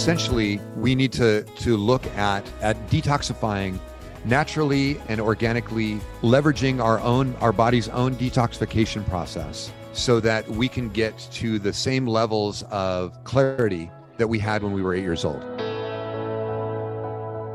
essentially we need to to look at at detoxifying naturally and organically leveraging our own our body's own detoxification process so that we can get to the same levels of clarity that we had when we were 8 years old.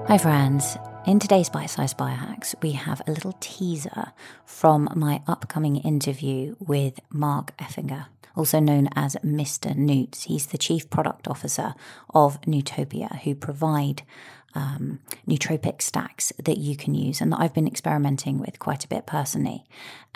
Hi friends. In today's Bite Size Biohacks, we have a little teaser from my upcoming interview with Mark Effinger also known as Mr. Noots. He's the Chief Product Officer of Nootopia, who provide um, nootropic stacks that you can use and that I've been experimenting with quite a bit personally.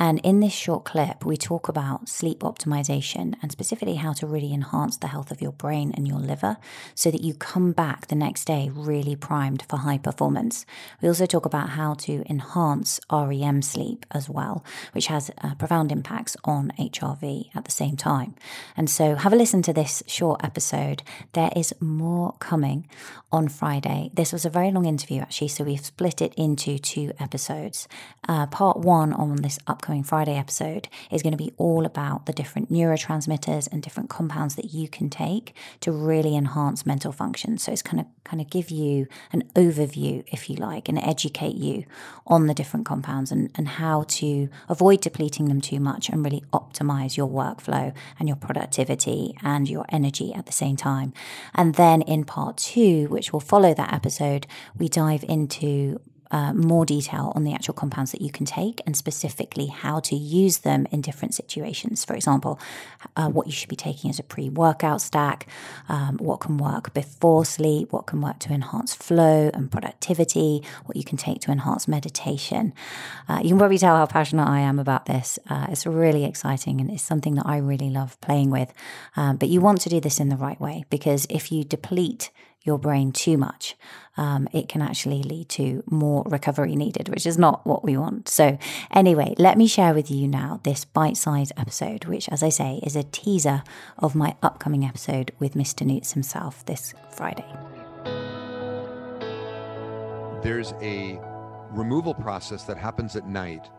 And in this short clip, we talk about sleep optimization and specifically how to really enhance the health of your brain and your liver so that you come back the next day really primed for high performance. We also talk about how to enhance REM sleep as well, which has uh, profound impacts on HRV at the same time. And so have a listen to this short episode. There is more coming on Friday. This was a very long interview actually, so we've split it into two episodes. Uh, part one on this upcoming upcoming Friday episode is going to be all about the different neurotransmitters and different compounds that you can take to really enhance mental function. So it's kind of kind of give you an overview, if you like, and educate you on the different compounds and, and how to avoid depleting them too much and really optimize your workflow and your productivity and your energy at the same time. And then in part two, which will follow that episode, we dive into uh, more detail on the actual compounds that you can take and specifically how to use them in different situations. For example, uh, what you should be taking as a pre workout stack, um, what can work before sleep, what can work to enhance flow and productivity, what you can take to enhance meditation. Uh, you can probably tell how passionate I am about this. Uh, it's really exciting and it's something that I really love playing with. Um, but you want to do this in the right way because if you deplete your brain too much, um, it can actually lead to more recovery needed, which is not what we want. So, anyway, let me share with you now this bite sized episode, which, as I say, is a teaser of my upcoming episode with Mr. Noots himself this Friday. There's a removal process that happens at night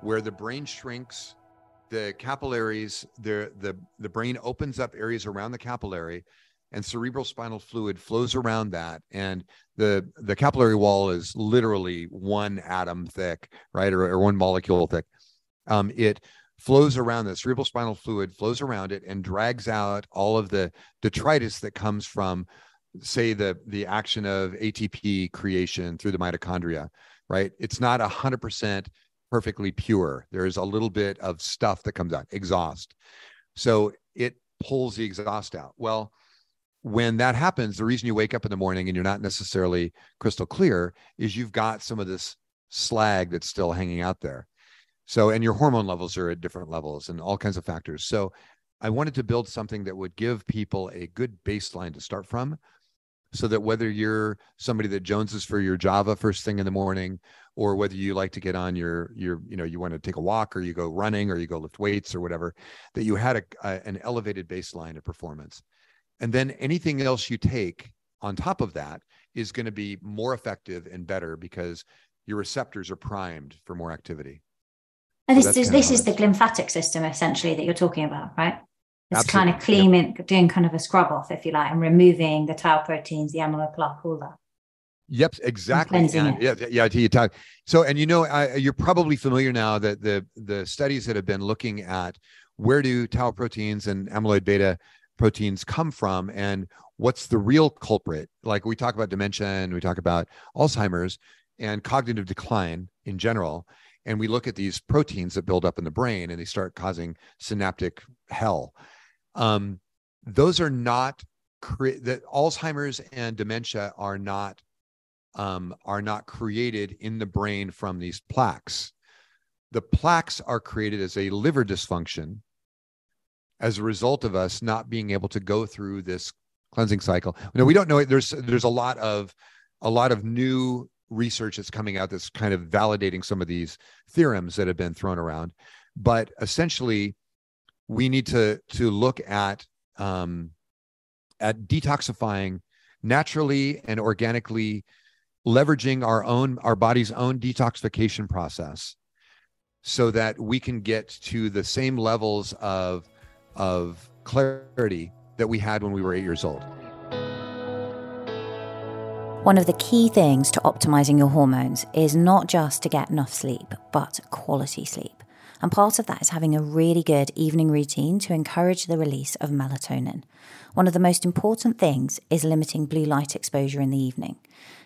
where the brain shrinks the capillaries the the the brain opens up areas around the capillary and cerebral spinal fluid flows around that and the the capillary wall is literally one atom thick right or, or one molecule thick. Um, it flows around the cerebral spinal fluid flows around it and drags out all of the detritus that comes from say the the action of atp creation through the mitochondria right? It's not a hundred percent perfectly pure. There's a little bit of stuff that comes out exhaust. So it pulls the exhaust out. Well when that happens, the reason you wake up in the morning and you're not necessarily crystal clear is you've got some of this slag that's still hanging out there. So, and your hormone levels are at different levels and all kinds of factors. So, I wanted to build something that would give people a good baseline to start from so that whether you're somebody that joneses for your java first thing in the morning or whether you like to get on your your you know you want to take a walk or you go running or you go lift weights or whatever that you had a, a an elevated baseline of performance and then anything else you take on top of that is going to be more effective and better because your receptors are primed for more activity. And so this is this is the glymphatic system essentially that you're talking about, right? It's Absolutely. kind of cleaning, yep. doing kind of a scrub off, if you like, and removing the tau proteins, the amyloid plaque, all that. Yep, exactly. And, yeah, yeah. You talk. So, and you know, I, you're probably familiar now that the the studies that have been looking at where do tau proteins and amyloid beta proteins come from and what's the real culprit. Like we talk about dementia and we talk about alzheimer's and cognitive decline in general. And we look at these proteins that build up in the brain and they start causing synaptic hell. Um, those are not cre- that alzheimer's and dementia are not um, are not created in the brain from these plaques. The plaques are created as a liver dysfunction as a result of us not being able to go through this cleansing cycle. Know, we don't know. There's there's a lot of a lot of new research that's coming out that's kind of validating some of these theorems that have been thrown around. But essentially, we need to to look at um, at detoxifying naturally and organically, leveraging our own our body's own detoxification process, so that we can get to the same levels of of clarity that we had when we were eight years old. One of the key things to optimizing your hormones is not just to get enough sleep, but quality sleep. And part of that is having a really good evening routine to encourage the release of melatonin. One of the most important things is limiting blue light exposure in the evening.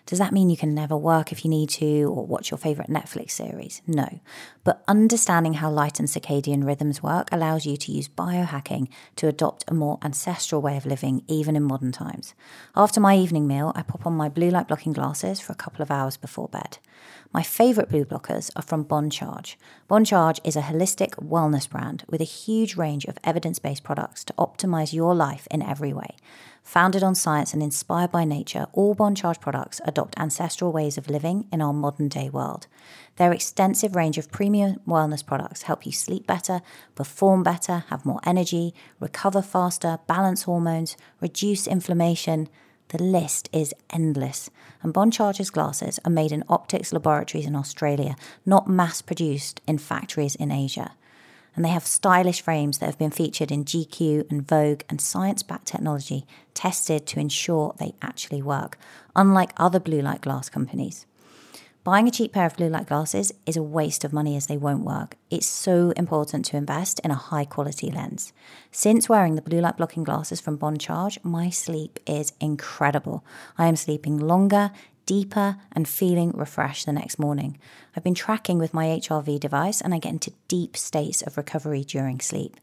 Does that mean you can never work if you need to or watch your favourite Netflix series? No. But understanding how light and circadian rhythms work allows you to use biohacking to adopt a more ancestral way of living, even in modern times. After my evening meal, I pop on my blue light blocking glasses for a couple of hours before bed. My favourite blue blockers are from Bon Charge. Bon Charge is a holistic wellness brand with a huge range of evidence based products to optimize your life in every way. Founded on science and inspired by nature, all Bon Charge products adopt ancestral ways of living in our modern day world. Their extensive range of premium wellness products help you sleep better, perform better, have more energy, recover faster, balance hormones, reduce inflammation. The list is endless. And Bon Charge's glasses are made in optics laboratories in Australia, not mass produced in factories in Asia. And they have stylish frames that have been featured in GQ and Vogue and science backed technology tested to ensure they actually work, unlike other blue light glass companies. Buying a cheap pair of blue light glasses is a waste of money as they won't work. It's so important to invest in a high quality lens. Since wearing the blue light blocking glasses from Bon Charge, my sleep is incredible. I am sleeping longer, deeper, and feeling refreshed the next morning. I've been tracking with my HRV device and I get into deep states of recovery during sleep.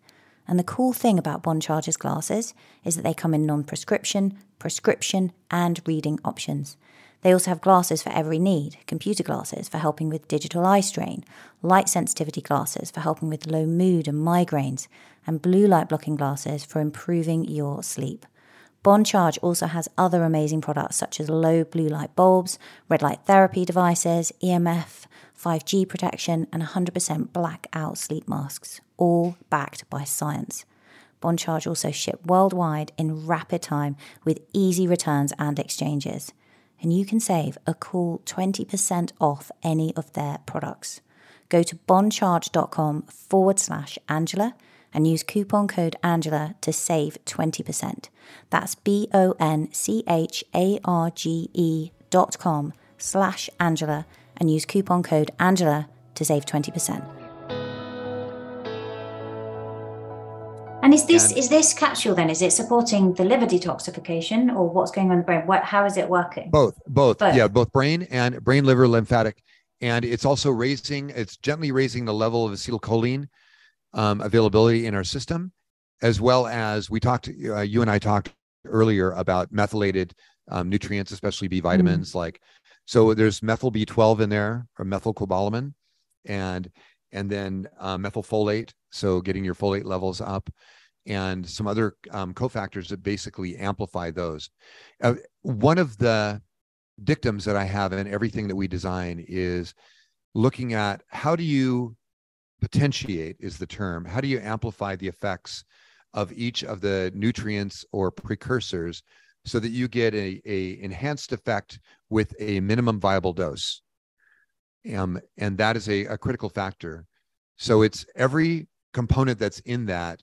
And the cool thing about Bon Charge's glasses is that they come in non prescription, prescription, and reading options. They also have glasses for every need computer glasses for helping with digital eye strain, light sensitivity glasses for helping with low mood and migraines, and blue light blocking glasses for improving your sleep. Bon Charge also has other amazing products such as low blue light bulbs, red light therapy devices, EMF, 5G protection, and 100% blackout sleep masks, all backed by science. Bon Charge also ship worldwide in rapid time with easy returns and exchanges and you can save a cool 20% off any of their products. Go to boncharge.com forward slash Angela and use coupon code Angela to save 20%. That's B O N C H A R G E dot com slash Angela and use coupon code Angela to save 20%. And is this and is this capsule then? Is it supporting the liver detoxification, or what's going on in the brain? What how is it working? Both, both, both. yeah, both brain and brain, liver, lymphatic, and it's also raising. It's gently raising the level of acetylcholine um, availability in our system, as well as we talked. Uh, you and I talked earlier about methylated um, nutrients, especially B vitamins. Mm. Like, so there's methyl B12 in there, or methylcobalamin, and and then uh, methylfolate. So getting your folate levels up and some other um, cofactors that basically amplify those. Uh, one of the dictums that I have in everything that we design is looking at how do you potentiate is the term. How do you amplify the effects of each of the nutrients or precursors so that you get a, a enhanced effect with a minimum viable dose? Um, and that is a, a critical factor. So it's every component that's in that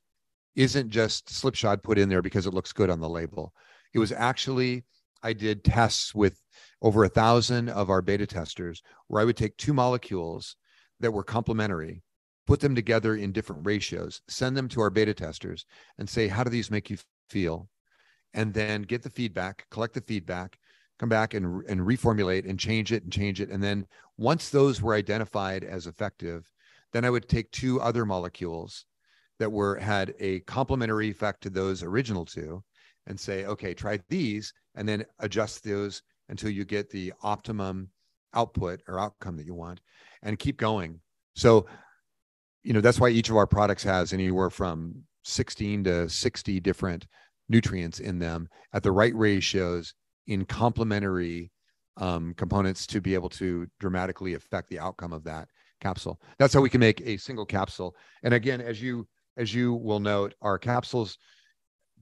isn't just slipshod put in there because it looks good on the label. It was actually, I did tests with over a thousand of our beta testers where I would take two molecules that were complementary, put them together in different ratios, send them to our beta testers and say, how do these make you feel? And then get the feedback, collect the feedback, come back and, and reformulate and change it and change it. And then once those were identified as effective, then I would take two other molecules that were had a complementary effect to those original two and say, okay, try these and then adjust those until you get the optimum output or outcome that you want and keep going. So, you know, that's why each of our products has anywhere from 16 to 60 different nutrients in them at the right ratios in complementary um, components to be able to dramatically affect the outcome of that capsule. That's how we can make a single capsule. And again, as you as you will note, our capsules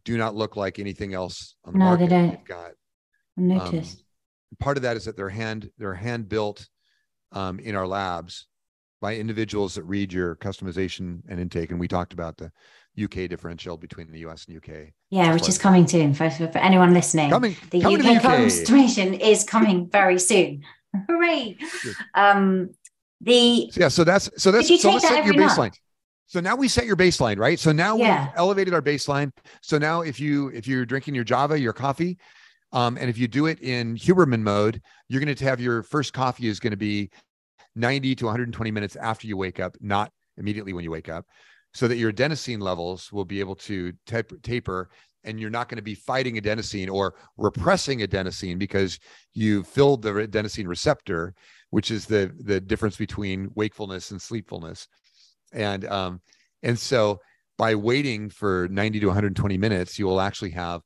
do not look like anything else on the no, market. they don't. We've got, I noticed. Um, part of that is that they're hand they're hand built um, in our labs by individuals that read your customization and intake. And we talked about the UK differential between the US and UK. Yeah, which is coming soon for, for, anyone listening. Coming, the coming UK, UK. customization is coming very soon. Hooray! Um, the yeah, so that's so that's you so let's set your baseline. night? So now we set your baseline, right? So now Yeah. we've elevated our baseline. So now if you if you're drinking your Java, your coffee, um, and if you do it in Huberman mode, you're going to have your first coffee is going to be 90 to 120 minutes after you wake up, not immediately when you wake up, so that your adenosine levels will be able to taper and you're not going to be fighting adenosine or repressing adenosine because you filled the adenosine receptor, which is the the difference between wakefulness and sleepfulness. And um, and so by waiting for 90 to 120 minutes, you will actually have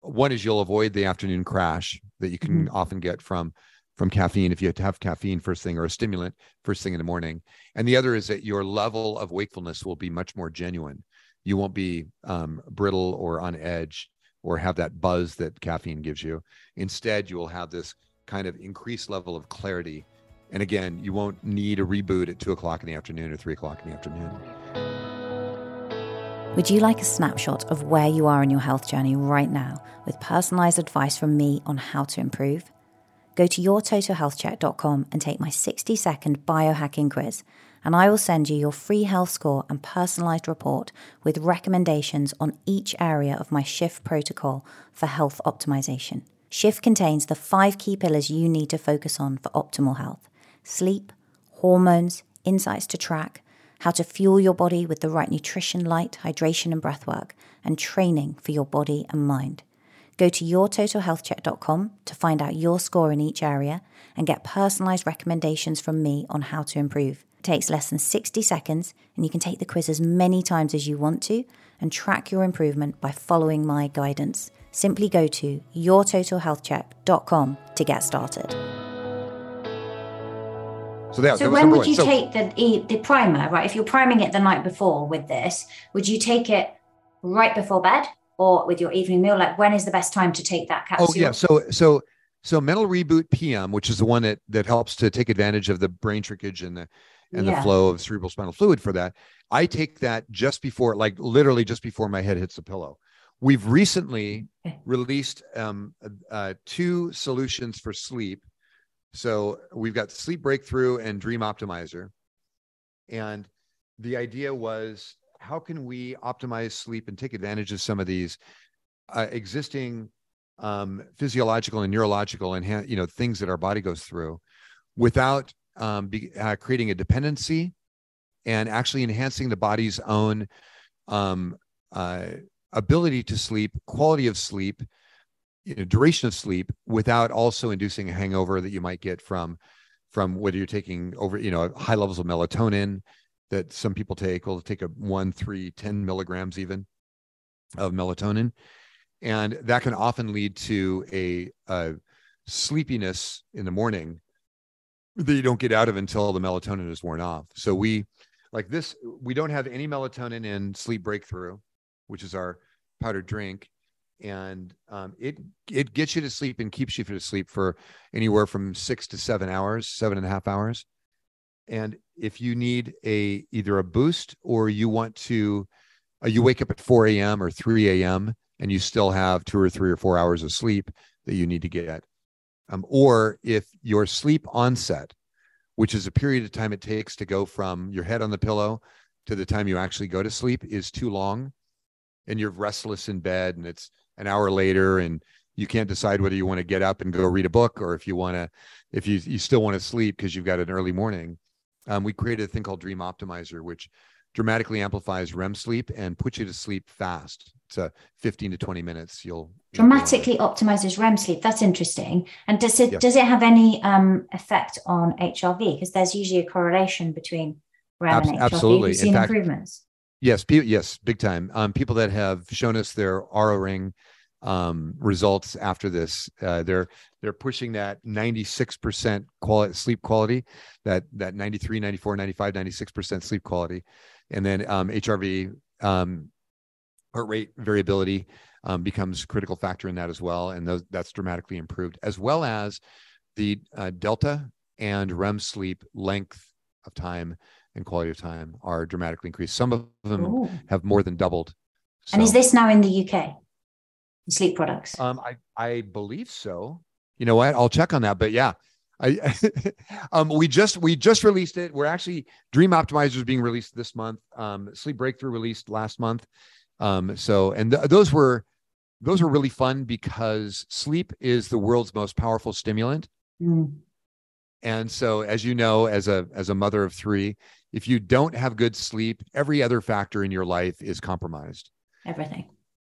one is you'll avoid the afternoon crash that you can often get from from caffeine if you have to have caffeine first thing or a stimulant first thing in the morning. And the other is that your level of wakefulness will be much more genuine. You won't be um, brittle or on edge or have that buzz that caffeine gives you. Instead, you will have this kind of increased level of clarity. And again, you won't need a reboot at two o'clock in the afternoon or three o'clock in the afternoon. Would you like a snapshot of where you are in your health journey right now with personalized advice from me on how to improve? Go to yourtotalhealthcheck.com and take my 60 second biohacking quiz, and I will send you your free health score and personalized report with recommendations on each area of my Shift protocol for health optimization. Shift contains the five key pillars you need to focus on for optimal health sleep, hormones, insights to track, how to fuel your body with the right nutrition, light, hydration, and breathwork, and training for your body and mind. Go to yourtotalhealthcheck.com to find out your score in each area and get personalized recommendations from me on how to improve. It takes less than 60 seconds, and you can take the quiz as many times as you want to and track your improvement by following my guidance. Simply go to yourtotalhealthcheck.com to get started. So that, So when would you So- take the the primer? Right, if you're priming it the night before with this, would you take it right before bed or with your evening meal? Like, when is the best time to take that capsule? Oh yeah. So so so mental reboot PM, which is the one that that helps to take advantage of the brain shrinkage and the and Yeah. the flow of cerebral spinal fluid for that. I take that just before, like literally just before my head hits the pillow. We've recently released um, uh, two solutions for sleep. So we've got Sleep Breakthrough and Dream Optimizer. And the idea was how can we optimize sleep and take advantage of some of these uh, existing um, physiological and neurological and you know things that our body goes through without um, be, uh, creating a dependency and actually enhancing the body's own um, uh, ability to sleep, quality of sleep, you know, duration of sleep, without also inducing a hangover that you might get from from whether you're taking over, you know, high levels of melatonin that some people take. Will take a one, three, 10 milligrams even of melatonin, and that can often lead to a, a sleepiness in the morning that you don't get out of until the melatonin is worn off. So we like this, we don't have any melatonin in sleep breakthrough, which is our powdered drink. And um, it it gets you to sleep and keeps you to sleep for anywhere from six to seven hours, seven and a half hours. And if you need a either a boost or you want to, uh, you wake up at 4 a.m. or 3 a.m. and you still have two or three or four hours of sleep that you need to get. Um, or if your sleep onset, which is a period of time it takes to go from your head on the pillow to the time you actually go to sleep, is too long, and you're restless in bed and it's an hour later and you can't decide whether you want to get up and go read a book or if you want to if you you still want to sleep because you've got an early morning um, we created a thing called dream optimizer which dramatically amplifies rem sleep and puts you to sleep fast it's a 15 to 20 minutes you'll you'll dramatically optimizes REM sleep. That's interesting. And does it Yeah. does it have any um, effect on HRV? Because there's usually a correlation between REM Abs- and HRV. absolutely. You In seen fact- improvements? Yes, pe- yes, big time. Um, people that have shown us their Oura Ring um, results after this, uh, they're they're pushing that 96% quality sleep quality, that that 93, 94, 95, 96% sleep quality, and then um, HRV um, heart rate variability um, becomes critical factor in that as well, and those that's dramatically improved, as well as the uh, delta and REM sleep length of time and quality of time are dramatically increased. Some of them Ooh. have more than doubled. And is this now in the UK? Sleep products. Um, I I believe so. You know what? I'll check on that. But yeah, I um we just we just released it. We're actually Dream Optimizer is being released this month. Um, Sleep Breakthrough released last month. Um, so and th- those were those were really fun because sleep is the world's most powerful stimulant. Mm. And so, as you know, as a as a mother of three, if you don't have good sleep, every other factor in your life is compromised. Everything.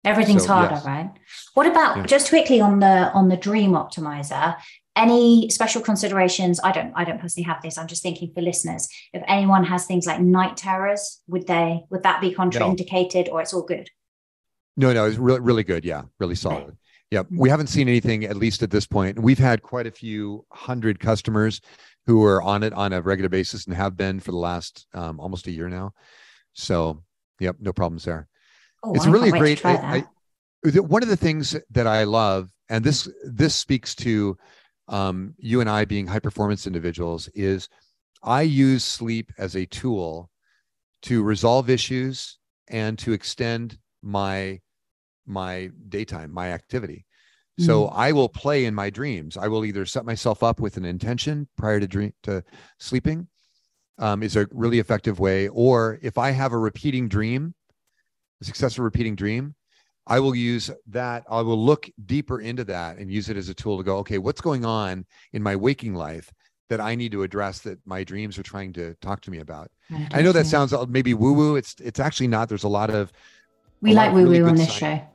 Everything's So, harder, yes. right? What about Yeah. just quickly on the on the dream optimizer? Any special considerations? I don't I don't personally have this. I'm just thinking for listeners. If anyone has things like night terrors, would they would that be contraindicated or it's all good? No, no, it's really really good. Yeah, really solid. Yeah, we haven't seen anything at least at this point. We've had quite a few hundred customers who are on it on a regular basis and have been for the last um, almost a year now. So, yep, no problems there. Oh, it's I really a great I-. I- one of the things that i love and this this speaks to um, you and i being high performance individuals is i use sleep as a tool to resolve issues and to extend my my daytime my activity. So i will play in my dreams. I will either set myself up with an intention prior to dream to sleeping um, is a really effective way or if i have a repeating dream successful repeating dream i will use that i will look deeper into that and use it as a tool to go okay what's going on in my waking life that i need to address that my dreams are trying to talk to me about i know that sounds maybe woo woo it's it's actually not there's a lot of we like of woo really woo on this science. show.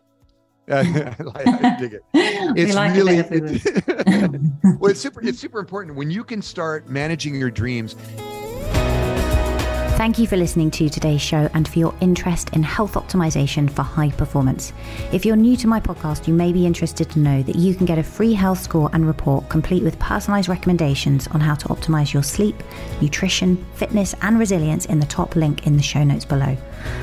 I dig it it's like really woo woo. well it's super it's super important when you can start managing your dreams Thank you for listening to today's show and for your interest in health optimization for high performance. If you're new to my podcast, you may be interested to know that you can get a free health score and report complete with personalized recommendations on how to optimize your sleep, nutrition, fitness, and resilience in the top link in the show notes below.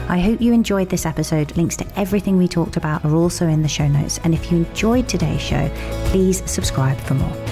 I hope you enjoyed this episode. Links to everything we talked about are also in the show notes. And if you enjoyed today's show, please subscribe for more.